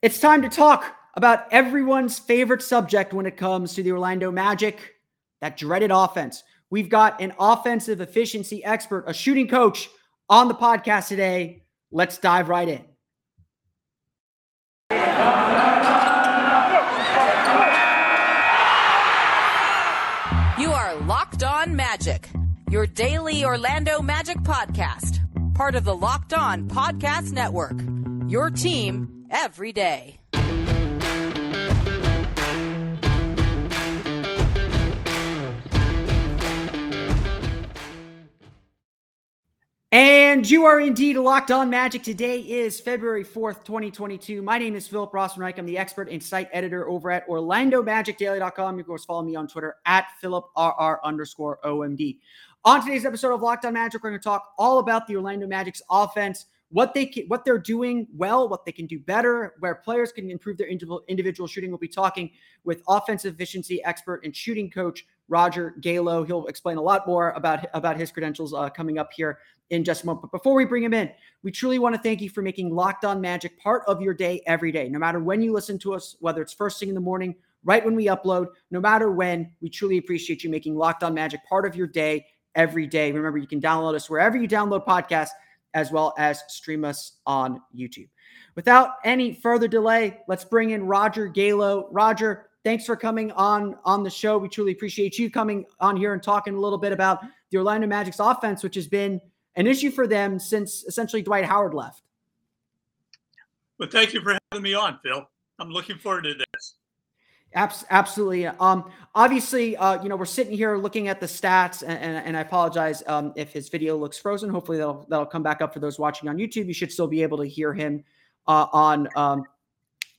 It's time to talk about everyone's favorite subject when it comes to the Orlando Magic that dreaded offense. We've got an offensive efficiency expert, a shooting coach on the podcast today. Let's dive right in. You are Locked On Magic, your daily Orlando Magic podcast, part of the Locked On Podcast Network. Your team every day. And you are indeed locked on magic. Today is February 4th, 2022. My name is Philip Rossman-Reich. I'm the expert and site editor over at OrlandoMagicDaily.com. You can, course, follow me on Twitter at PhilipRR underscore OMD. On today's episode of Locked on Magic, we're going to talk all about the Orlando Magic's offense, what they can, what they're doing well, what they can do better, where players can improve their individual individual shooting. We'll be talking with offensive efficiency expert and shooting coach Roger Galo. He'll explain a lot more about about his credentials uh, coming up here in just a moment. But before we bring him in, we truly want to thank you for making Locked On Magic part of your day every day, no matter when you listen to us, whether it's first thing in the morning, right when we upload, no matter when. We truly appreciate you making Locked On Magic part of your day every day. Remember, you can download us wherever you download podcasts as well as stream us on YouTube. Without any further delay, let's bring in Roger Galo. Roger, thanks for coming on on the show. We truly appreciate you coming on here and talking a little bit about the Orlando Magic's offense, which has been an issue for them since essentially Dwight Howard left. Well, thank you for having me on, Phil. I'm looking forward to this. Absolutely. Um, obviously, uh, you know, we're sitting here looking at the stats, and, and, and I apologize um, if his video looks frozen. Hopefully, that'll that'll come back up for those watching on YouTube. You should still be able to hear him uh, on um,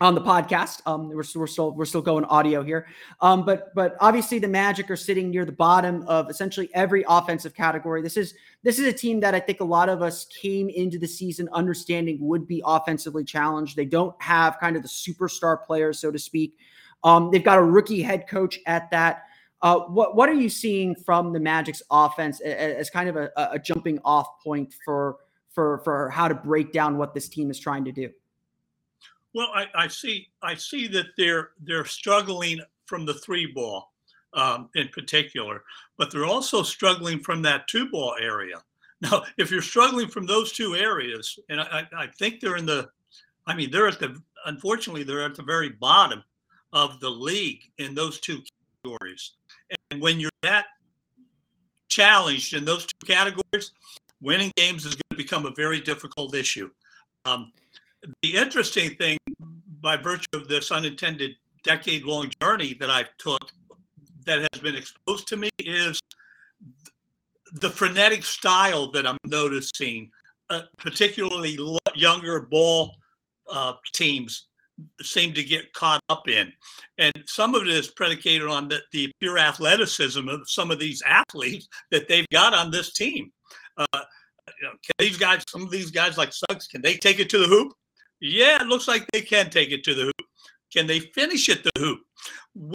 on the podcast. Um, we're, we're still we're still going audio here, um, but but obviously the Magic are sitting near the bottom of essentially every offensive category. This is this is a team that I think a lot of us came into the season understanding would be offensively challenged. They don't have kind of the superstar players, so to speak. Um, they've got a rookie head coach at that. Uh, what what are you seeing from the Magic's offense as, kind of a, a, jumping off point for for for how to break down what this team is trying to do? Well, I, I see I see that they're they're struggling from the three ball um, in particular, but they're also struggling from that two ball area. Now, if you're struggling from those two areas, and I, I think they're in the, I mean, they're at the unfortunately they're at the very bottom of the league in those two categories. And when you're that challenged in those two categories, winning games is going to become a very difficult issue. Um, the interesting thing, by virtue of this unintended decade long journey that I've took, that has been exposed to me, is the frenetic style that I'm noticing, uh, particularly younger ball uh, teams seem to get caught up in. And some of it is predicated on the, the pure athleticism of some of these athletes that they've got on this team. Uh, you know, can these guys, some of these guys like Suggs, can they take it to the hoop? Yeah, it looks like they can take it to the hoop. Can they finish at the hoop?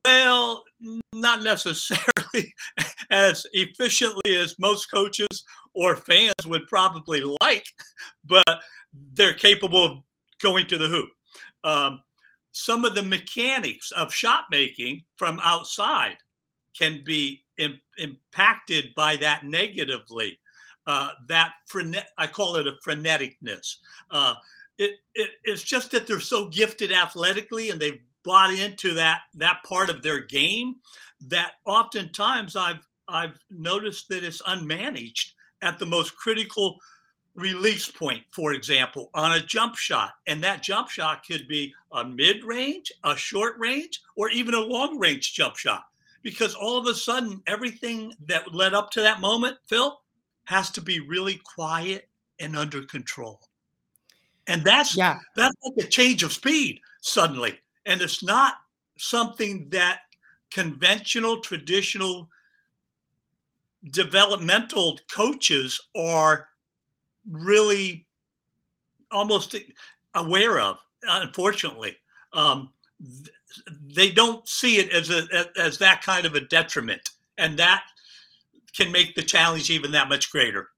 Well, not necessarily as efficiently as most coaches or fans would probably like, but they're capable of going to the hoop um, some of the mechanics of shot making from outside can be Im- impacted by that negatively. Uh, that I call it a freneticness. Uh, it, it, it's just that they're so gifted athletically and they've bought into that that part of their game that oftentimes I've I've noticed that it's unmanaged at the most critical release point, for example, on a jump shot. And that jump shot could be a mid range, a short range, or even a long range jump shot. Because all of a sudden, everything that led up to that moment, Phil, has to be really quiet and under control. And that's yeah. that's like a change of speed suddenly. And it's not something that conventional, traditional developmental coaches are really almost aware of. Unfortunately, um, they don't see it as a as that kind of a detriment, and that can make the challenge even that much greater.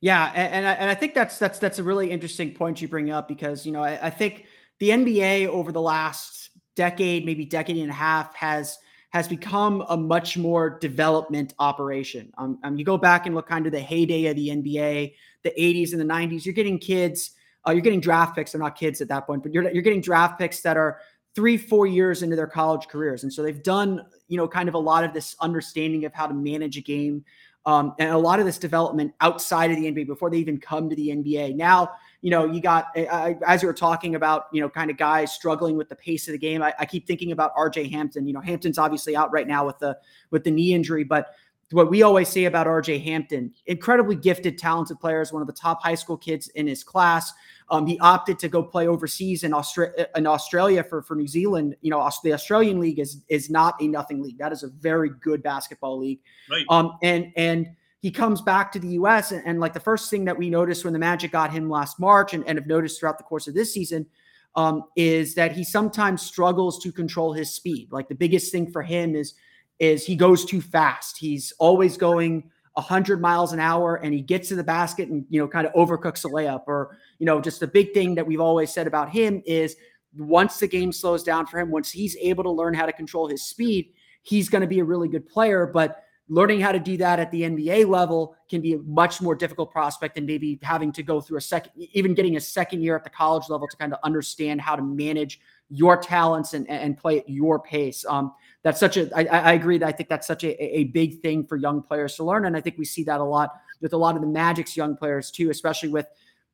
Yeah, and and I, and I think that's that's that's a really interesting point you bring up because you know I, I think the NBA over the last decade, maybe decade and a half, has has become a much more development operation. Um, um, you go back and look kind of the heyday of the NBA, the 80s and the 90s. You're getting kids, uh, you're getting draft picks. They're not kids at that point, but you're you're getting draft picks that are three, four years into their college careers, and so they've done you know kind of a lot of this understanding of how to manage a game. Um, and a lot of this development outside of the NBA before they even come to the NBA. Now you know, you got as you were talking about, you know, kind of guys struggling with the pace of the game. I, I keep thinking about RJ Hampton. You know, Hampton's obviously out right now with the with the knee injury, but what we always say about RJ Hampton, incredibly gifted, talented player, is one of the top high school kids in his class. Um, he opted to go play overseas in, Austra- in Australia for, for New Zealand. You know, the Australian league is is not a nothing league. That is a very good basketball league. Right. Um, and and he comes back to the US. And, and, like the first thing that we noticed when the Magic got him last March and, and have noticed throughout the course of this season um, is that he sometimes struggles to control his speed. Like the biggest thing for him is is he goes too fast. He's always going 100 miles an hour and he gets to the basket and you know kind of overcooks a layup or you know just the big thing that we've always said about him is once the game slows down for him once he's able to learn how to control his speed he's going to be a really good player but learning how to do that at the NBA level can be a much more difficult prospect than maybe having to go through a second, even getting a second year at the college level to kind of understand how to manage your talents and, and play at your pace. Um, that's such a, I, I agree that I think that's such a, a big thing for young players to learn. And I think we see that a lot with a lot of the Magic's young players too, especially with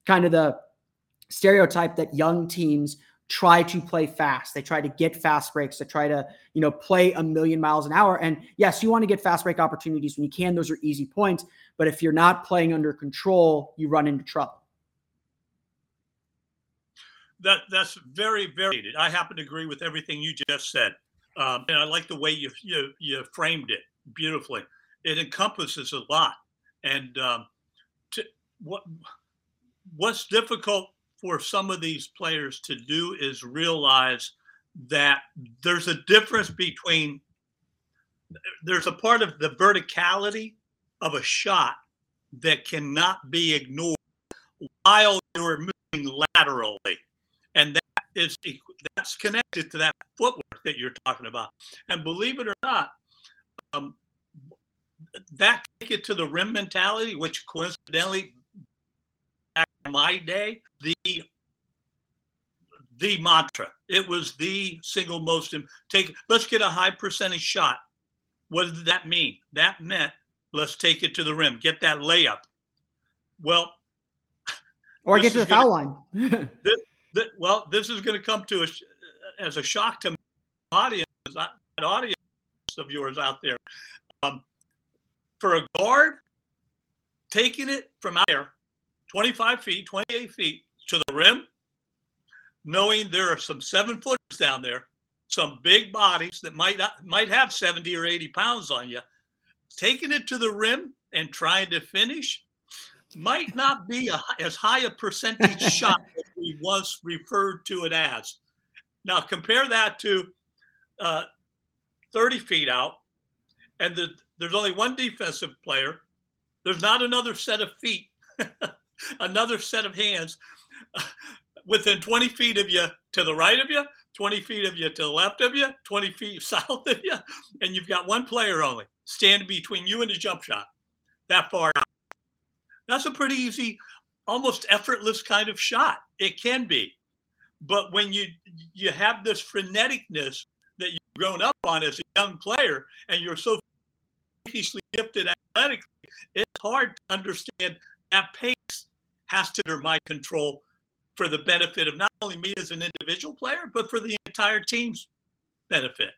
kind of the stereotype that young teams try to play fast. They try to get fast breaks. They try to, you know, play a million miles an hour. And yes, you want to get fast break opportunities when you can. Those are easy points. But if you're not playing under control, you run into trouble. That that's very very. I happen to agree with everything you just said, um, and I like the way you you you framed it beautifully. It encompasses a lot, and um, to, what what's difficult for some of these players to do is realize that there's a difference between there's a part of the verticality of a shot that cannot be ignored while you're moving laterally. And that is that's connected to that footwork that you're talking about. And believe it or not um, that take it to the rim mentality which coincidentally my day, the the mantra. It was the single most take. Let's get a high percentage shot. What did that mean? That meant let's take it to the rim, get that layup. Well, or get to the foul line. this, this, well, this is going to come to us as a shock to my audience, audience of yours out there. Um, for a guard, taking it from out there 25 feet, 28 feet to the rim, knowing there are some seven footers down there, some big bodies that might not, might have 70 or 80 pounds on you, taking it to the rim and trying to finish might not be a, as high a percentage shot as we once referred to it as. Now compare that to uh, 30 feet out, and the, there's only one defensive player. There's not another set of feet another set of hands within 20 feet of you to the right of you, 20 feet of you to the left of you, 20 feet south of you, and you've got one player only standing between you and the jump shot that far out. That's a pretty easy, almost effortless kind of shot. It can be. But when you you have this freneticness that you've grown up on as a young player and you're so gifted athletically, it's hard to understand that pace has to under my control for the benefit of not only me as an individual player, but for the entire team's benefit.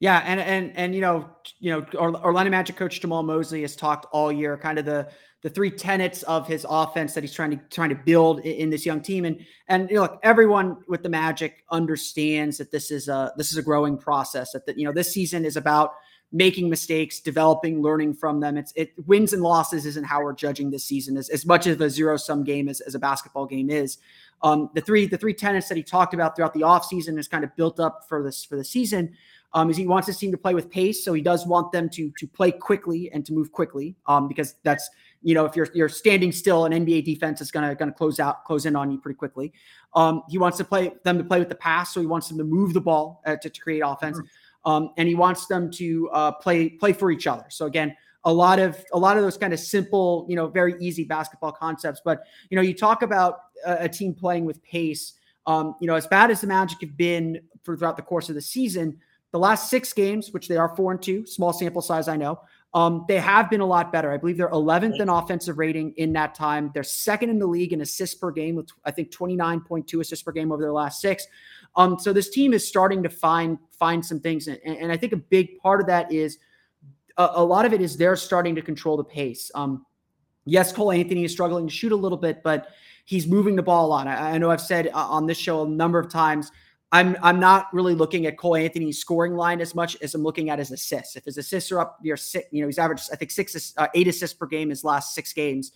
Yeah, and and and you know, you know, Orlando Magic coach Jamahl Mosley has talked all year, kind of the the three tenets of his offense that he's trying to trying to build in, this young team. And and you know, look, everyone with the Magic understands that this is a this is a growing process. That, that you know, this season is about making mistakes, developing, learning from them. It's it wins and losses isn't how we're judging this season as, as much of a zero sum game as, as a basketball game is. Um, the three the three tenets that he talked about throughout the offseason is kind of built up for this for the season. Um, is he wants his team to play with pace, so he does want them to to play quickly and to move quickly, um, because that's you know, if you're you're standing still, an NBA defense is gonna gonna close out, close in on you pretty quickly. Um, he wants to play them to play with the pass, so he wants them to move the ball uh, to, to, create offense, mm-hmm. Um, and he wants them to uh, play play for each other. So again, a lot of a lot of those kind of simple, you know, very easy basketball concepts. But you know, you talk about a, a team playing with pace. Um, you know, as bad as the Magic have been for, throughout the course of the season, the last six games, which they are four and two, small sample size, I know, um, they have been a lot better. I believe they're 11th in offensive rating in that time. They're second in the league in assists per game with I think 29.2 assists per game over their last six. Um, so this team is starting to find find some things, and, and I think a big part of that is a, a, lot of it is they're starting to control the pace. Um, yes, Cole Anthony is struggling to shoot a little bit, but he's moving the ball a lot. I, I know I've said uh, on this show a number of times I'm I'm not really looking at Cole Anthony's scoring line as much as I'm looking at his assists. If his assists are up near six, you know, he's averaged I think six, uh, eight assists per game his last six games.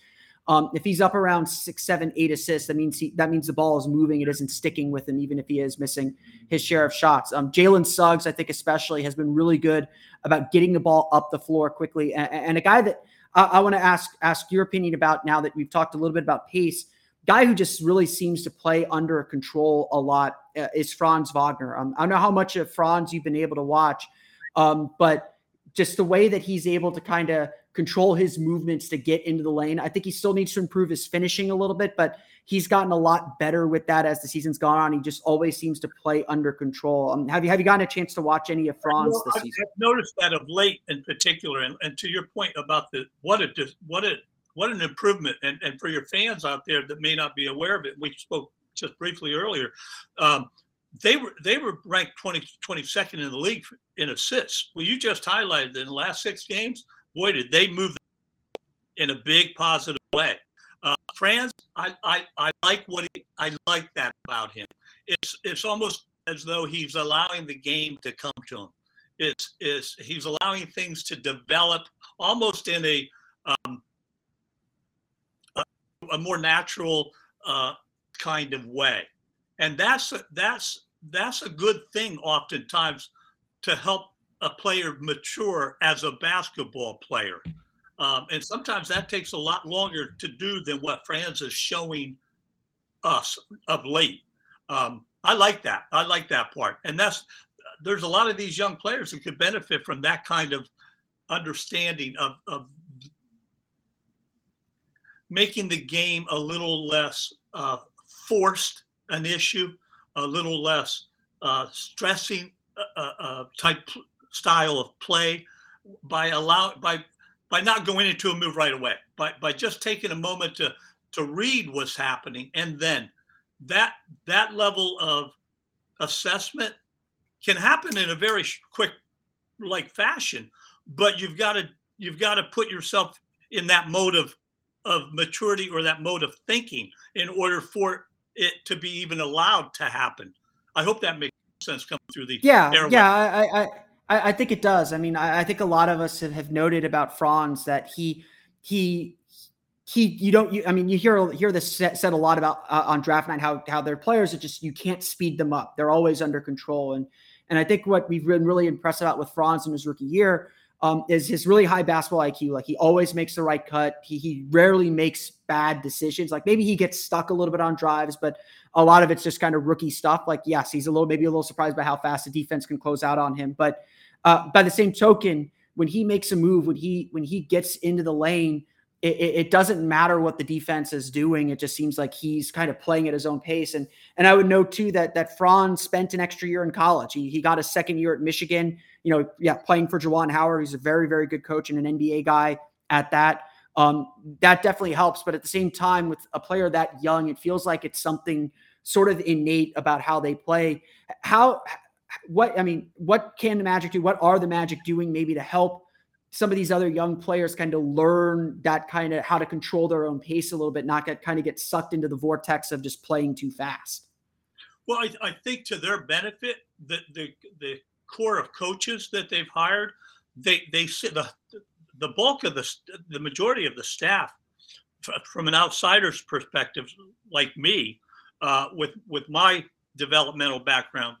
Um, if he's up around six, seven, eight assists, that means he, that means the ball is moving. It isn't sticking with him, even if he is missing his share of shots. Um, Jalen Suggs, I think especially, has been really good about getting the ball up the floor quickly. And, and a guy that I, I want to ask ask your opinion about now that we've talked a little bit about pace guy who just really seems to play under control a lot uh, is Franz Wagner. Um, I don't know how much of Franz you've been able to watch, um, but just the way that he's able to kind of control his movements to get into the lane. I think he still needs to improve his finishing a little bit, but he's gotten a lot better with that as the season's gone on. He just always seems to play under control. Um, have you have you gotten a chance to watch any of Franz well, this season? I've noticed that of late, in particular, and, and to your point about the what a what a what an improvement. And, and for your fans out there that may not be aware of it, we spoke just briefly earlier. Um, they were they were ranked 20, 22nd in the league in assists. Well, you just highlighted in the last six games, boy, did they move in a big positive way. Uh, Franz, I, I, I like what he, I like that about him. It's it's almost as though he's allowing the game to come to him. It's is he's allowing things to develop almost in a um, a more natural uh, kind of way, and that's that's that's a good thing oftentimes to help a player mature as a basketball player. Um, and sometimes that takes a lot longer to do than what Franz is showing us of late. Um, I like that. I like that part. And that's there's a lot of these young players who could benefit from that kind of understanding of, of making the game a little less uh, forced an issue, a little less uh, stressing uh, uh, uh type style of play by allow by by not going into a move right away, by by just taking a moment to to read what's happening, and then that that level of assessment can happen in a very quick like fashion, but you've got to you've got to put yourself in that mode of of maturity or that mode of thinking in order for it to be even allowed to happen. I hope that makes sense coming through the yeah airway. yeah I, I I think it does. I mean, I, I think a lot of us have, have noted about Franz that he he he you don't you, I mean you hear hear this said, said a lot about uh, on draft night how how their players are just you can't speed them up. They're always under control and and I think what we've been really impressed about with Franz in his rookie year um, is his really high basketball IQ. Like he always makes the right cut. He, he rarely makes bad decisions. Like maybe he gets stuck a little bit on drives, but a lot of it's just kind of rookie stuff. Like, yes, he's a little, maybe a little surprised by how fast the defense can close out on him. But uh, by the same token, when he makes a move, when he, when he gets into the lane, it, it, doesn't matter what the defense is doing. It just seems like he's kind of playing at his own pace. And and I would note too that that Franz spent an extra year in college. He, he got a second year at Michigan. You know, yeah, playing for Juwan Howard. He's a very very good coach and an NBA guy at that. Um, that definitely helps. But at the same time, with a player that young, it feels like it's something sort of innate about how they play. How what I mean, what can the Magic do? What are the Magic doing maybe to help? some of these other young players kind of learn that kind of how to control their own pace a little bit, not get kind of get sucked into the vortex of just playing too fast. Well, I, I think to their benefit, the, the the core of coaches that they've hired, they they sit the the bulk of the the majority of the staff, from an outsider's perspective, like me, uh, with with my developmental background,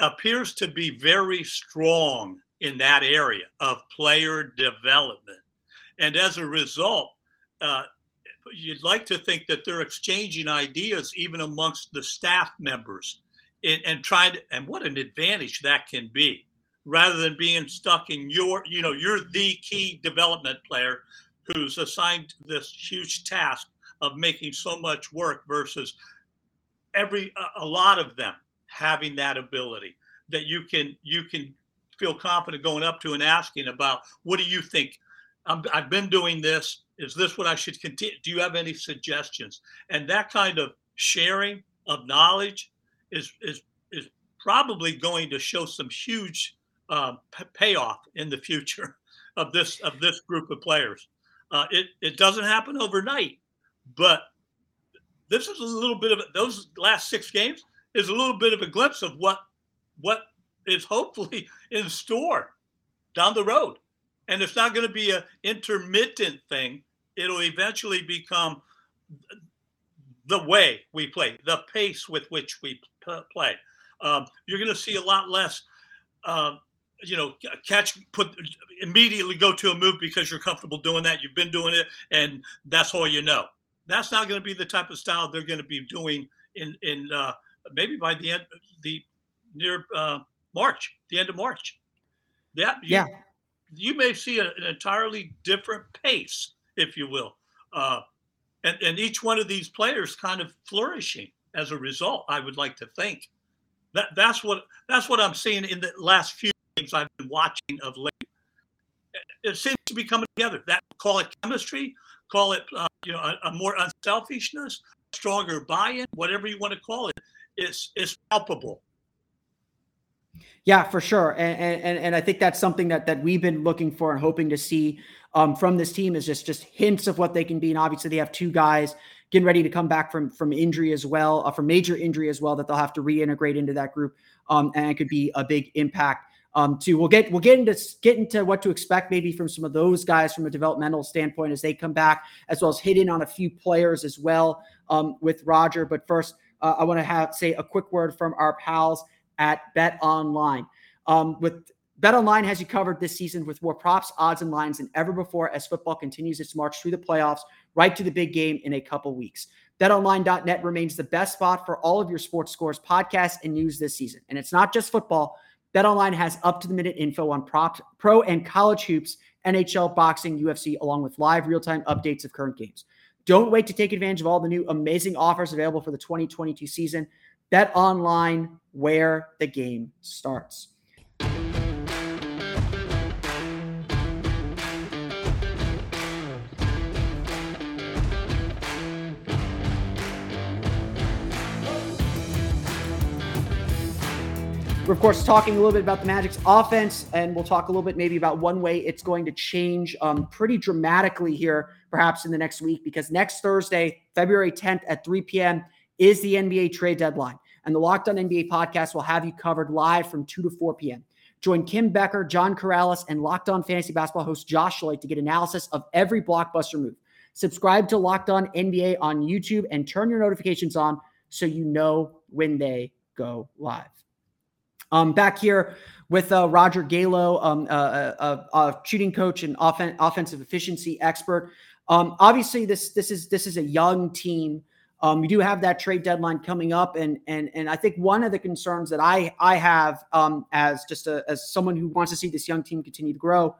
appears to be very strong in that area of player development. And as a result, uh, you'd like to think that they're exchanging ideas even amongst the staff members and, and trying to, and what an advantage that can be rather than being stuck in your, you know, you're the key development player who's assigned this huge task of making so much work versus every a lot of them having that ability that you can you can feel confident going up to and asking about what do you think? I have been doing this. Is this what i should continue do you have any suggestions? And that kind of sharing of knowledge is is is probably going to show some huge uh, payoff in the future of this of this group of players. Uh, it it doesn't happen overnight but this is a little bit of those last six games is a little bit of a glimpse of what what is hopefully in store down the road. And it's not going to be an intermittent thing. It'll eventually become the way we play, the pace with which we play. Um, you're going to see a lot less, uh, you know, catch, put immediately go to a move because you're comfortable doing that. You've been doing it, and that's all you know. That's not going to be the type of style they're going to be doing in in uh, maybe by the end the near uh, March, the end of March. That you, yeah, you may see a, an entirely different pace, if you will, uh, and and each one of these players kind of flourishing as a result. I would like to think that that's what that's what I'm seeing in the last few games I've been watching of late. It seems to be coming together. That call it chemistry, call it uh, you know a, a more unselfishness, stronger buy-in, whatever you want to call it. It's it's palpable. Yeah, for sure, and, and and I think that's something that that we've been looking for and hoping to see um, from this team is just just hints of what they can be. And obviously, they have two guys getting ready to come back from from injury as well, uh, from major injury as well, that they'll have to reintegrate into that group, um, and it could be a big impact um, too. We'll get we'll get into get into what to expect maybe from some of those guys from a developmental standpoint as they come back, as well as hit in on a few players as well um, with Roger. But first, uh, I want to have say a quick word from our pals at Bet Online. Um, with Bet Online has you covered this season with more props, odds, and lines than ever before as football continues its march through the playoffs, right to the big game in a couple weeks. BetOnline.net remains the best spot for all of your sports scores, podcasts, and news this season. And it's not just football. BetOnline has up to the minute info on props, pro and college hoops, NHL, boxing, UFC, along with live real time updates of current games. Don't wait to take advantage of all the new amazing offers available for the 2022 season. Bet online where the game starts. We're, of course, talking a little bit about the Magic's offense, and we'll talk a little bit maybe about one way it's going to change um, pretty dramatically here, perhaps in the next week, because next Thursday, February 10th at 3 p.m., is the NBA trade deadline. And the Locked On NBA podcast will have you covered live from 2 to 4 p.m. Join Kim Becker, John Karalis, and Locked On Fantasy Basketball host Josh Lloyd to get analysis of every blockbuster move. Subscribe to Locked On NBA on YouTube and turn your notifications on so you know when they go live. Um, back here with uh, Roger Galo, um, uh, uh, uh, shooting coach and offen- offensive efficiency expert. Um, obviously, this this is this is a young team. Um, we do have that trade deadline coming up, and and and I think one of the concerns that I I have um, as just a, as someone who wants to see this young team continue to grow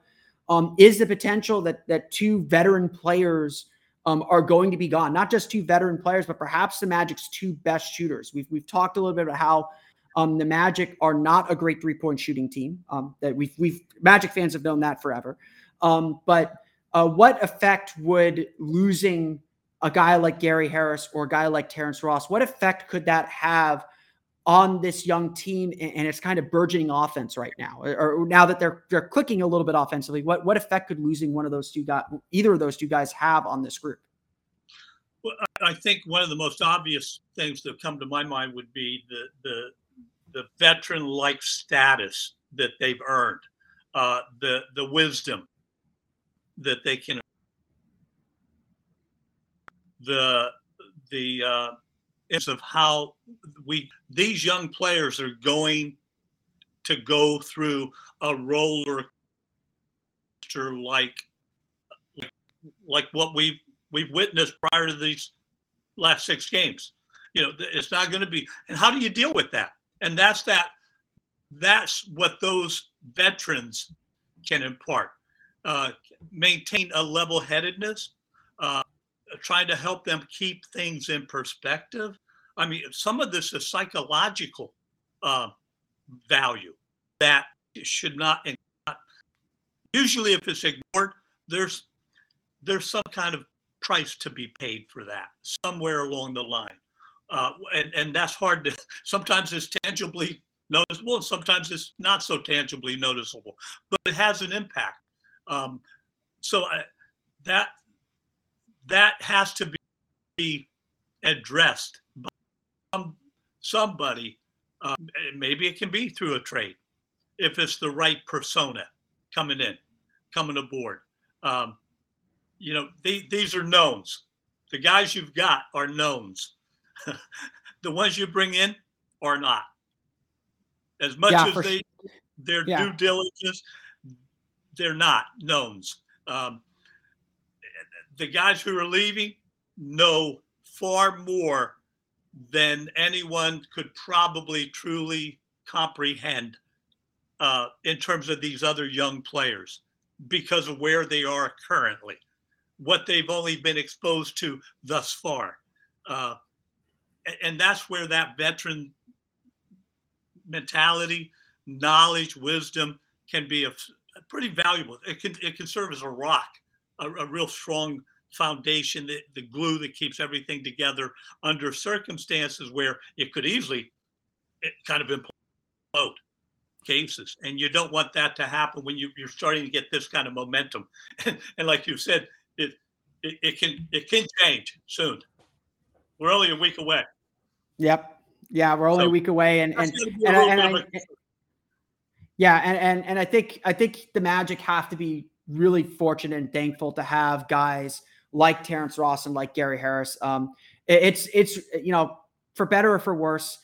um, is the potential that that two veteran players um, are going to be gone. Not just two veteran players, but perhaps the Magic's two best shooters. We've we've talked a little bit about how um, the Magic are not a great three point shooting team. Um, that we've we've Magic fans have known that forever. Um, but uh, what effect would losing a guy like Gary Harris or a guy like Terrence Ross? What effect could that have on this young team and, and its kind of burgeoning offense right now? Or, or, now that they're they're clicking a little bit offensively, what what effect could losing one of those two guys, either of those two guys, have on this group? Well, I think one of the most obvious things that come to my mind would be the the the veteran like status that they've earned, uh, the the wisdom that they can, the the uh, of how we these young players are going to go through a roller coaster like like what we've we've witnessed prior to these last six games. You know, it's not going to be. And how do you deal with that? And that's that. That's what those veterans can impart. Uh, maintain a level-headedness, uh, trying to help them keep things in perspective. I mean, some of this is psychological uh, value that should not. Usually, if it's ignored, there's there's some kind of price to be paid for that somewhere along the line. Uh, and, and that's hard to, sometimes it's tangibly noticeable and sometimes it's not so tangibly noticeable, but it has an impact. Um, so I, that, that has to be addressed by some, somebody. Uh, maybe it can be through a trade if it's the right persona coming in, coming aboard. Um, you know, they, these are knowns. The guys you've got are knowns. the ones you bring in are not. As much yeah, as they sure. their yeah. due diligence, they're not knowns. Um, the guys who are leaving know far more than anyone could probably truly comprehend uh, in terms of these other young players because of where they are currently what they've only been exposed to thus far. Uh, and that's where that veteran mentality, knowledge, wisdom can be a, a pretty valuable. It can it can serve as a rock, a, a real strong foundation, the, the glue that keeps everything together under circumstances where it could easily it kind of implode cases. And you don't want that to happen when you, you're starting to get this kind of momentum. And, and like you said, it, it, it can it can change soon. We're only a week away. Yep. Yeah, we're only so, a week away, and and, and, and, and I, yeah, and, and and I think I think the Magic have to be really fortunate and thankful to have guys like Terrence Ross and like Gary Harris. Um, it, it's it's you know for better or for worse,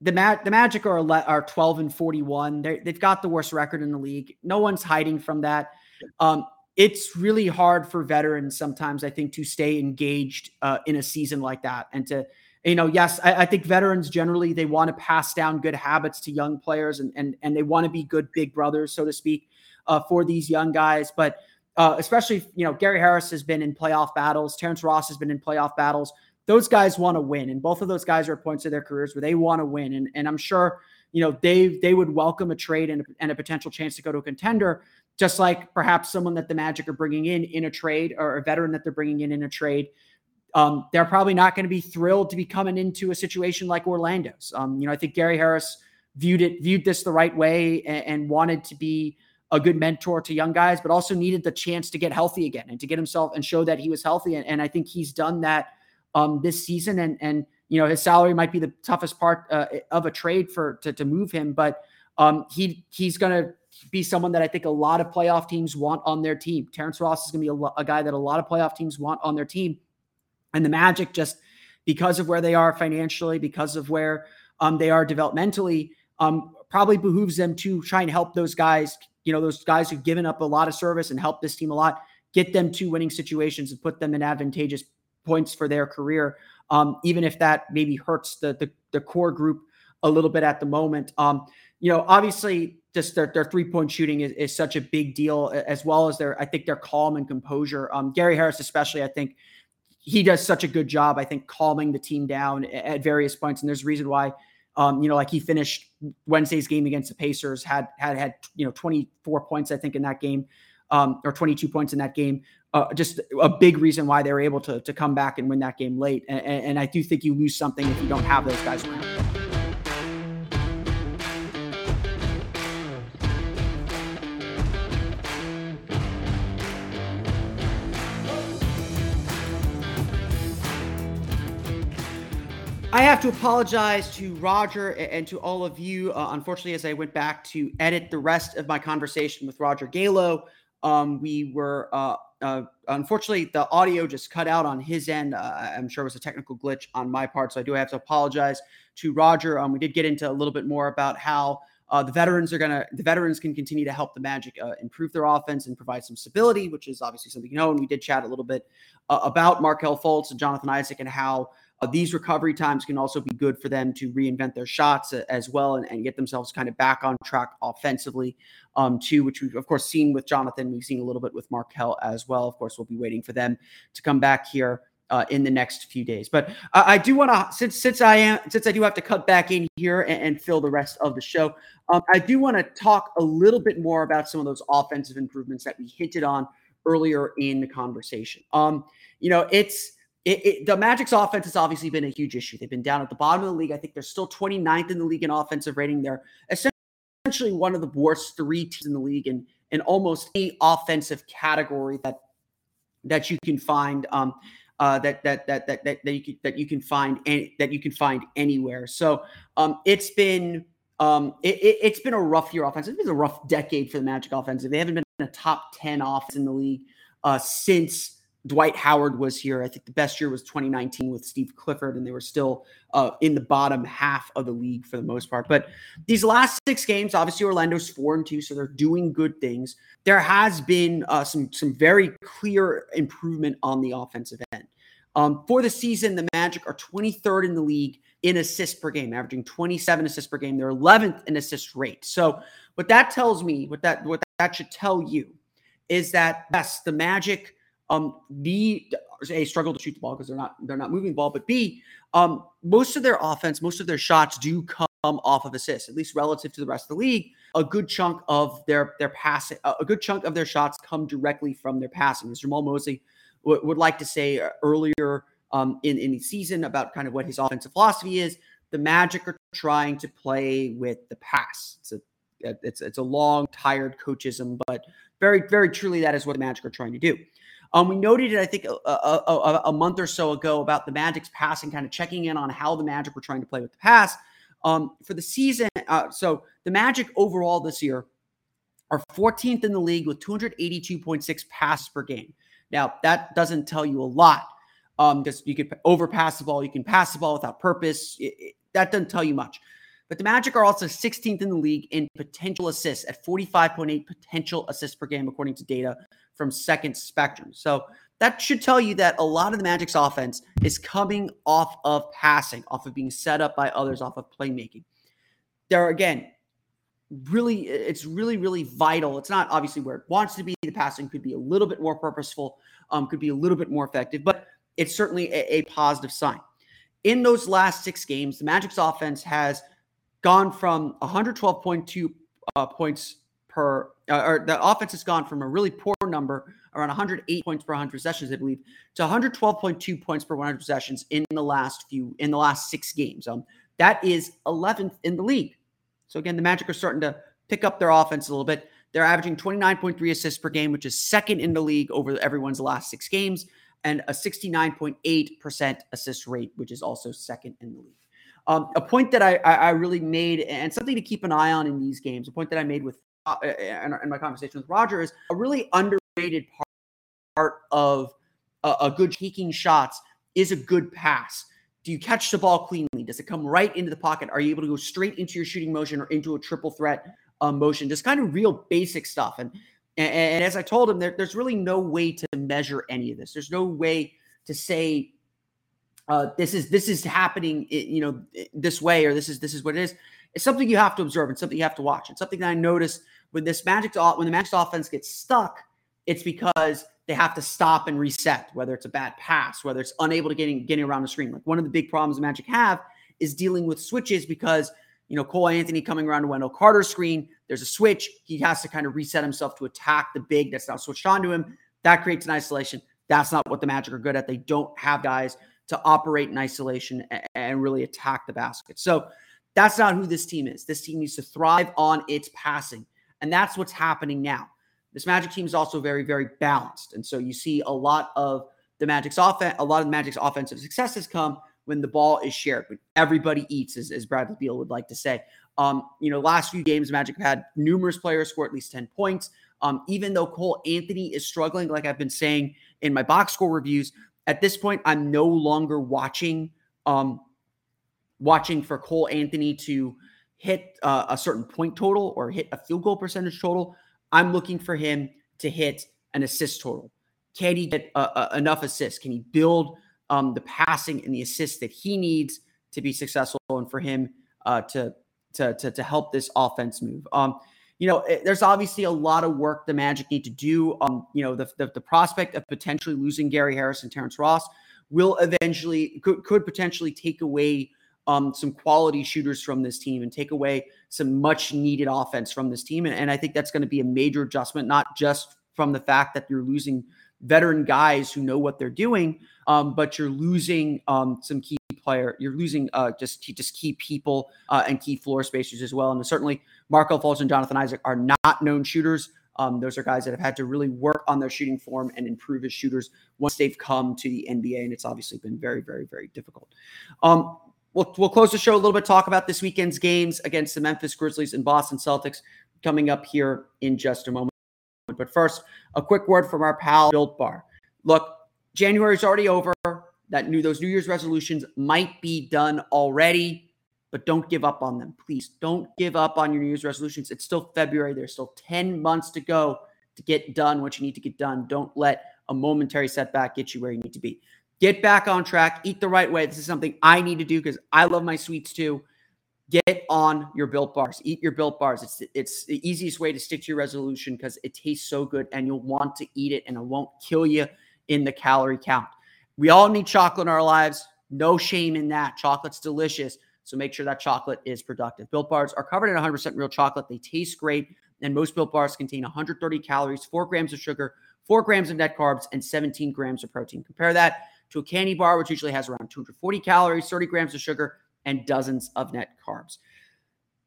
the Ma- the Magic are are twelve and forty one. They've got the worst record in the league. No one's hiding from that. Um, it's really hard for veterans sometimes, I think, to stay engaged uh, in a season like that and to, you know, yes, I, I think veterans generally they want to pass down good habits to young players and and and they want to be good big brothers, so to speak, uh, for these young guys. But uh, especially, you know, Gary Harris has been in playoff battles. Terrence Ross has been in playoff battles. Those guys want to win, and both of those guys are at points of their careers where they want to win. And and I'm sure, you know, they they would welcome a trade and, and a potential chance to go to a contender just like perhaps someone that the Magic are bringing in in a trade or a veteran that they're bringing in in a trade. Um, they're probably not going to be thrilled to be coming into a situation like Orlando's. Um, you know, I think Gary Harris viewed it, viewed this the right way and, and, wanted to be a good mentor to young guys, but also needed the chance to get healthy again and to get himself and show that he was healthy. And, and I think he's done that um, this season. And, and, you know, his salary might be the toughest part uh, of a trade for, to, to move him, but um, he, he's going to be someone that I think a lot of playoff teams want on their team. Terrence Ross is going to be a, a, guy that a lot of playoff teams want on their team. And the Magic, just because of where they are financially, because of where um, they are developmentally, um, probably behooves them to try and help those guys, you know, those guys who've given up a lot of service and helped this team a lot, get them to winning situations and put them in advantageous points for their career. Um, even if that maybe hurts the, the, the core group a little bit at the moment. Um, you know, obviously just their, their three point shooting is, is such a big deal, as well as their, I think their calm and composure. Um, Gary Harris, especially, I think he does such a good job, I think, calming the team down at various points. And there's a reason why, um, you know, like he finished Wednesday's game against the Pacers, had, had, had, you know, 24 points, I think, in that game, um, or 22 points in that game. Uh, just a big reason why they were able to, to come back and win that game late. And, and I do think you lose something if you don't have those guys around. I have to apologize to Roger and to all of you. Uh, unfortunately, as I went back to edit the rest of my conversation with Roger Galo, um, we were uh, uh, unfortunately the audio just cut out on his end. Uh, I'm sure it was a technical glitch on my part, so I do have to apologize to Roger. Um, we did get into a little bit more about how uh, the veterans are gonna the veterans can continue to help the Magic uh, improve their offense and provide some stability, which is obviously something you know. And we did chat a little bit about Markelle Fultz and Jonathan Isaac and how uh, these recovery times can also be good for them to reinvent their shots uh, as well and, and, get themselves kind of back on track offensively, um, too, which we've, of course, seen with Jonathan. We've seen a little bit with Markelle as well. Of course, we'll be waiting for them to come back here. Uh, in the next few days, but uh, I do want to since since I am since I do have to cut back in here and, and fill the rest of the show, um, I do want to talk a little bit more about some of those offensive improvements that we hinted on earlier in the conversation. Um, you know, it's it, it, the Magic's offense has obviously been a huge issue. They've been down at the bottom of the league. I think they're still 29th in the league in offensive rating. They're essentially one of the worst three teams in the league in, in almost any offensive category that that you can find. Um, uh, that, that that that that that you can, that you can find any, that you can find anywhere. So um, it's been um, it, has it, been a rough year offensive. It's been a rough decade for the Magic offensive. They haven't been a top ten offense in the league uh, since Dwight Howard was here. I think the best year was 2019 with Steve Clifford, and they were still uh, in the bottom half of the league for the most part. But these last six games, obviously Orlando's four and two, so they're doing good things. There has been uh, some some very clear improvement on the offensive end. Um, for the season, the Magic are 23rd in the league in assists per game, averaging 27 assists per game. They're 11th in assist rate. So what that tells me, what that what that should tell you, is that yes, the Magic um, B, a struggle to shoot the ball because they're not they're not moving the ball, but B, um, most of their offense, most of their shots do come off of assists, at least relative to the rest of the league. A good chunk of their their passing, a good chunk of their shots come directly from their passing. As Jamahl Mosley w- would like to say uh, earlier um, in in the season about kind of what his offensive philosophy is. The Magic are trying to play with the pass. It's a it's it's a long, tired coachism, but very very truly that is what the Magic are trying to do. Um, we noted it, I think, a, a, a, month or so ago about the Magic's passing, kind of checking in on how the Magic were trying to play with the pass. Um, for the season, uh, so the Magic overall this year are 14th in the league with 282.6 passes per game. Now, that doesn't tell you a lot because um, you could overpass the ball, you can pass the ball without purpose. It, it, that doesn't tell you much. But the Magic are also 16th in the league in potential assists at 45.8 potential assists per game, according to data from Second Spectrum. So that should tell you that a lot of the Magic's offense is coming off of passing, off of being set up by others, off of playmaking. There again, really, it's really, really vital. It's not obviously where it wants to be. The passing could be a little bit more purposeful, um, could be a little bit more effective, but it's certainly a, a positive sign. In those last six games, the Magic's offense has gone from 112.2 uh, points per, uh, or the offense has gone from a really poor number, around 108 points per 100 possessions, I believe, to 112.2 points per 100 possessions in the last few, in the last six games. Um, that is 11th in the league. So again, the Magic are starting to pick up their offense a little bit. They're averaging 29.3 assists per game, which is second in the league over everyone's last six games, and a 69.8% assist rate, which is also second in the league. Um, a point that I, I, really made, and something to keep an eye on in these games, a point that I made with uh, in, in, my conversation with Roger is a really underrated part, part of a, a good taking shots is a good pass. Do you catch the ball cleanly? Does it come right into the pocket? Are you able to go straight into your shooting motion or into a triple threat um, motion? Just kind of real basic stuff. And and, and as I told him, there, there's really no way to measure any of this. There's no way to say uh, this is this is happening, you know, this way or this is this is what it is. It's something you have to observe and something you have to watch. It's something that I notice when this Magic when the Magic's offense gets stuck, it's because they have to stop and reset. Whether it's a bad pass, whether it's unable to getting getting around the screen. Like one of the big problems the Magic have is dealing with switches because you know Cole Anthony coming around to Wendell Carter's screen. There's a switch. He has to kind of reset himself to attack the big that's now switched onto him. That creates an isolation. That's not what the Magic are good at. They don't have guys to operate in isolation and really attack the basket. So that's not who this team is. This team needs to thrive on its passing. And that's what's happening now. This Magic team is also very, very balanced. And so you see a lot of the Magic's offense, a lot of the Magic's offensive successes come when the ball is shared, when everybody eats, as, as Bradley Beal would like to say. Um, you know, last few games, Magic have had numerous players score at least 10 points. Um, even though Cole Anthony is struggling, like I've been saying in my box score reviews, at this point, I'm no longer watching um, watching for Cole Anthony to hit uh, a certain point total or hit a field goal percentage total. I'm looking for him to hit an assist total. Can he get uh, enough assists? Can he build um, the passing and the assists that he needs to be successful and for him uh, to, to, to, to, help this offense move? Um, you know, it, there's obviously a lot of work the Magic need to do. Um, you know, the, the, the prospect of potentially losing Gary Harris and Terrence Ross will eventually could, could potentially take away um, some quality shooters from this team and take away some much needed offense from this team. And, and I think that's going to be a major adjustment, not just from the fact that you're losing veteran guys who know what they're doing, um, but you're losing um, some key player. You're losing uh, just just key people uh, and key floor spacers as well. And certainly, Markelle Fultz and Jonathan Isaac are not known shooters. Um, those are guys that have had to really work on their shooting form and improve as shooters once they've come to the NBA, and it's obviously been very, very, very difficult. Um, we'll, we'll close the show a little bit, talk about this weekend's games against the Memphis Grizzlies and Boston Celtics coming up here in just a moment. But first, a quick word from our pal Built Bar. Look, January's already over. That new those New Year's resolutions might be done already, but don't give up on them. Please don't give up on your New Year's resolutions. It's still February. There's still 10 months to go to get done what you need to get done. Don't let a momentary setback get you where you need to be. Get back on track, eat the right way. This is something I need to do because I love my sweets too. Get on your built bars. Eat your built bars. It's it's the easiest way to stick to your resolution because it tastes so good and you'll want to eat it and it won't kill you in the calorie count. We all need chocolate in our lives. No shame in that. Chocolate's delicious. So make sure that chocolate is productive. Built bars are covered in 100% real chocolate. They taste great. And most built bars contain 130 calories, 4 grams of sugar, 4 grams of net carbs, and 17 grams of protein. Compare that to a candy bar, which usually has around 240 calories, 30 grams of sugar, and dozens of net carbs.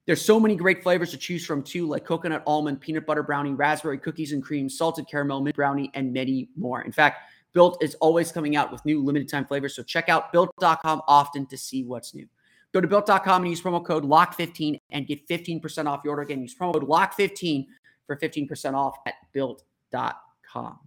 There's so many great flavors to choose from too, like coconut almond, peanut butter brownie, raspberry cookies and cream, salted caramel, mint brownie, and many more. In fact, Built is always coming out with new limited time flavors. So check out built.com often to see what's new. Go to built.com and use promo code LOCKED15 and get 15% off your order. Again, use promo code LOCKED15 for 15% off at built.com.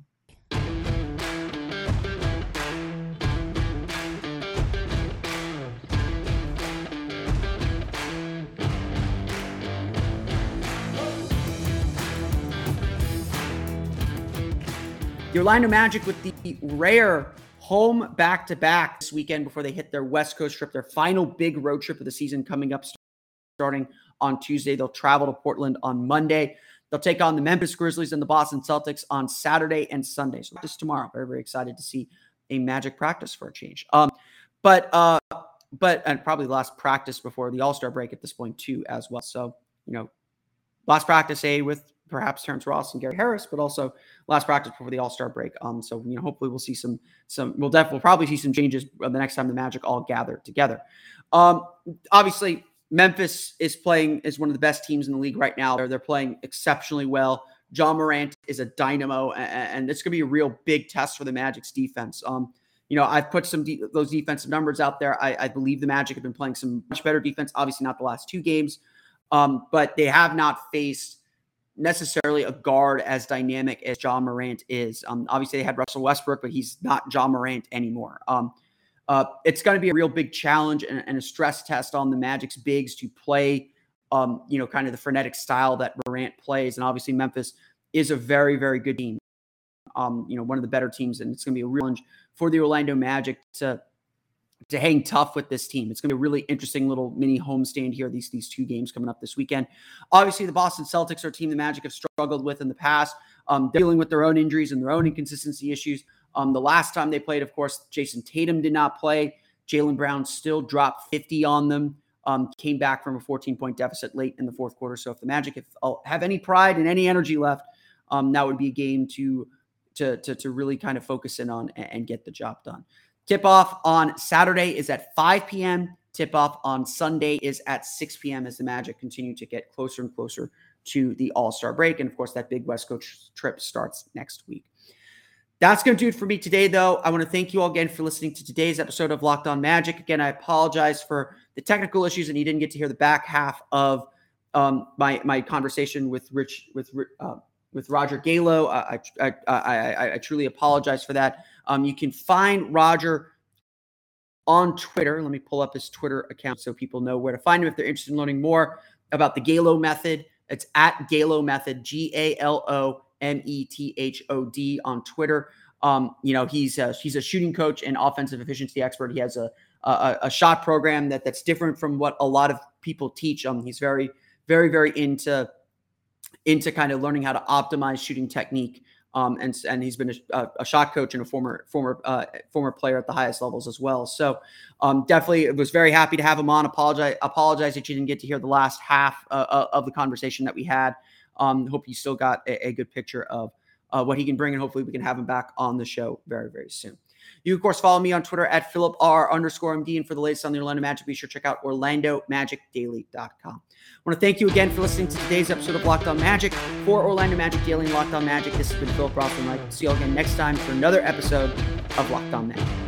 The Orlando Magic with the rare home back to back this weekend before they hit their West Coast trip, their final big road trip of the season coming up starting on Tuesday. They'll travel to Portland on Monday. They'll take on the Memphis Grizzlies and the Boston Celtics on Saturday and Sunday. So this tomorrow. Very, very excited to see a Magic practice for a change. Um, but uh, but and probably last practice before the All Star break at this point too, as well. So you know, last practice a with perhaps Terrence Ross and Gary Harris, but also last practice before the All Star break. Um, so you know, hopefully we'll see some some. We'll definitely we'll probably see some changes the next time the Magic all gather together. Um, obviously, Memphis is playing is one of the best teams in the league right now. They're they're playing exceptionally well. Ja Morant is a dynamo, and, and it's going to be a real big test for the Magic's defense. Um, you know, I've put some de- those defensive numbers out there. I, I, believe the Magic have been playing some much better defense. Obviously, not the last two games, um, but they have not faced necessarily a guard as dynamic as Ja Morant is. Um, obviously, they had Russell Westbrook, but he's not Ja Morant anymore. Um, uh, it's going to be a real big challenge and, and, a stress test on the Magic's bigs to play, um, you know, kind of the frenetic style that Morant plays. And obviously, Memphis is a very, very good team. Um, you know, one of the better teams, and it's going to be a real challenge for the Orlando Magic to to hang tough with this team. It's going to be a really interesting little mini homestand here. These these two games coming up this weekend. Obviously, the Boston Celtics are a team the Magic have struggled with in the past, um, dealing with their own injuries and their own inconsistency issues. Um, the last time they played, of course, Jayson Tatum did not play. Jaylen Brown still dropped 50 on them. Um, came back from a 14 point deficit late in the fourth quarter. So if the Magic if, uh, have any pride and any energy left, um, that would be a game to to to, to really kind of focus in on and, and get the job done. Tip off on Saturday is at 5 p.m. Tip off on Sunday is at 6 p.m. as the Magic continue to get closer and closer to the All Star break. And of course, that big West Coast trip starts next week. That's going to do it for me today, though. I want to thank you all again for listening to today's episode of Locked On Magic. Again, I apologize for the technical issues and you didn't get to hear the back half of um, my my conversation with Rich with uh, with Roger Galo. I, I, I, I, truly apologize for that. Um, you can find Roger on Twitter. Let me pull up his Twitter account so people know where to find him if they're interested in learning more about the Galo method. It's at Galo method, G A L O M E T H O D on Twitter. Um, you know, he's a, he's a shooting coach and offensive efficiency expert. He has a, a, a shot program that that's different from what a lot of people teach. Um, he's very, very, very into into kind of learning how to optimize shooting technique. Um, and and he's been a, a, shot coach and a former former uh, former player at the highest levels as well. So um, definitely was very happy to have him on. Apologize apologize that you didn't get to hear the last half uh, uh of the conversation that we had. Um, hope you still got a, a good picture of uh, what he can bring, and hopefully we can have him back on the show very very soon. You, of course, follow me on Twitter at Philip R underscore MD. And for the latest on the Orlando Magic, be sure to check out OrlandoMagicDaily.com. I want to thank you again for listening to today's episode of Locked On Magic. For Orlando Magic Daily and Locked On Magic, this has been Philip Rossman. I'll see you all again next time for another episode of Locked On Magic.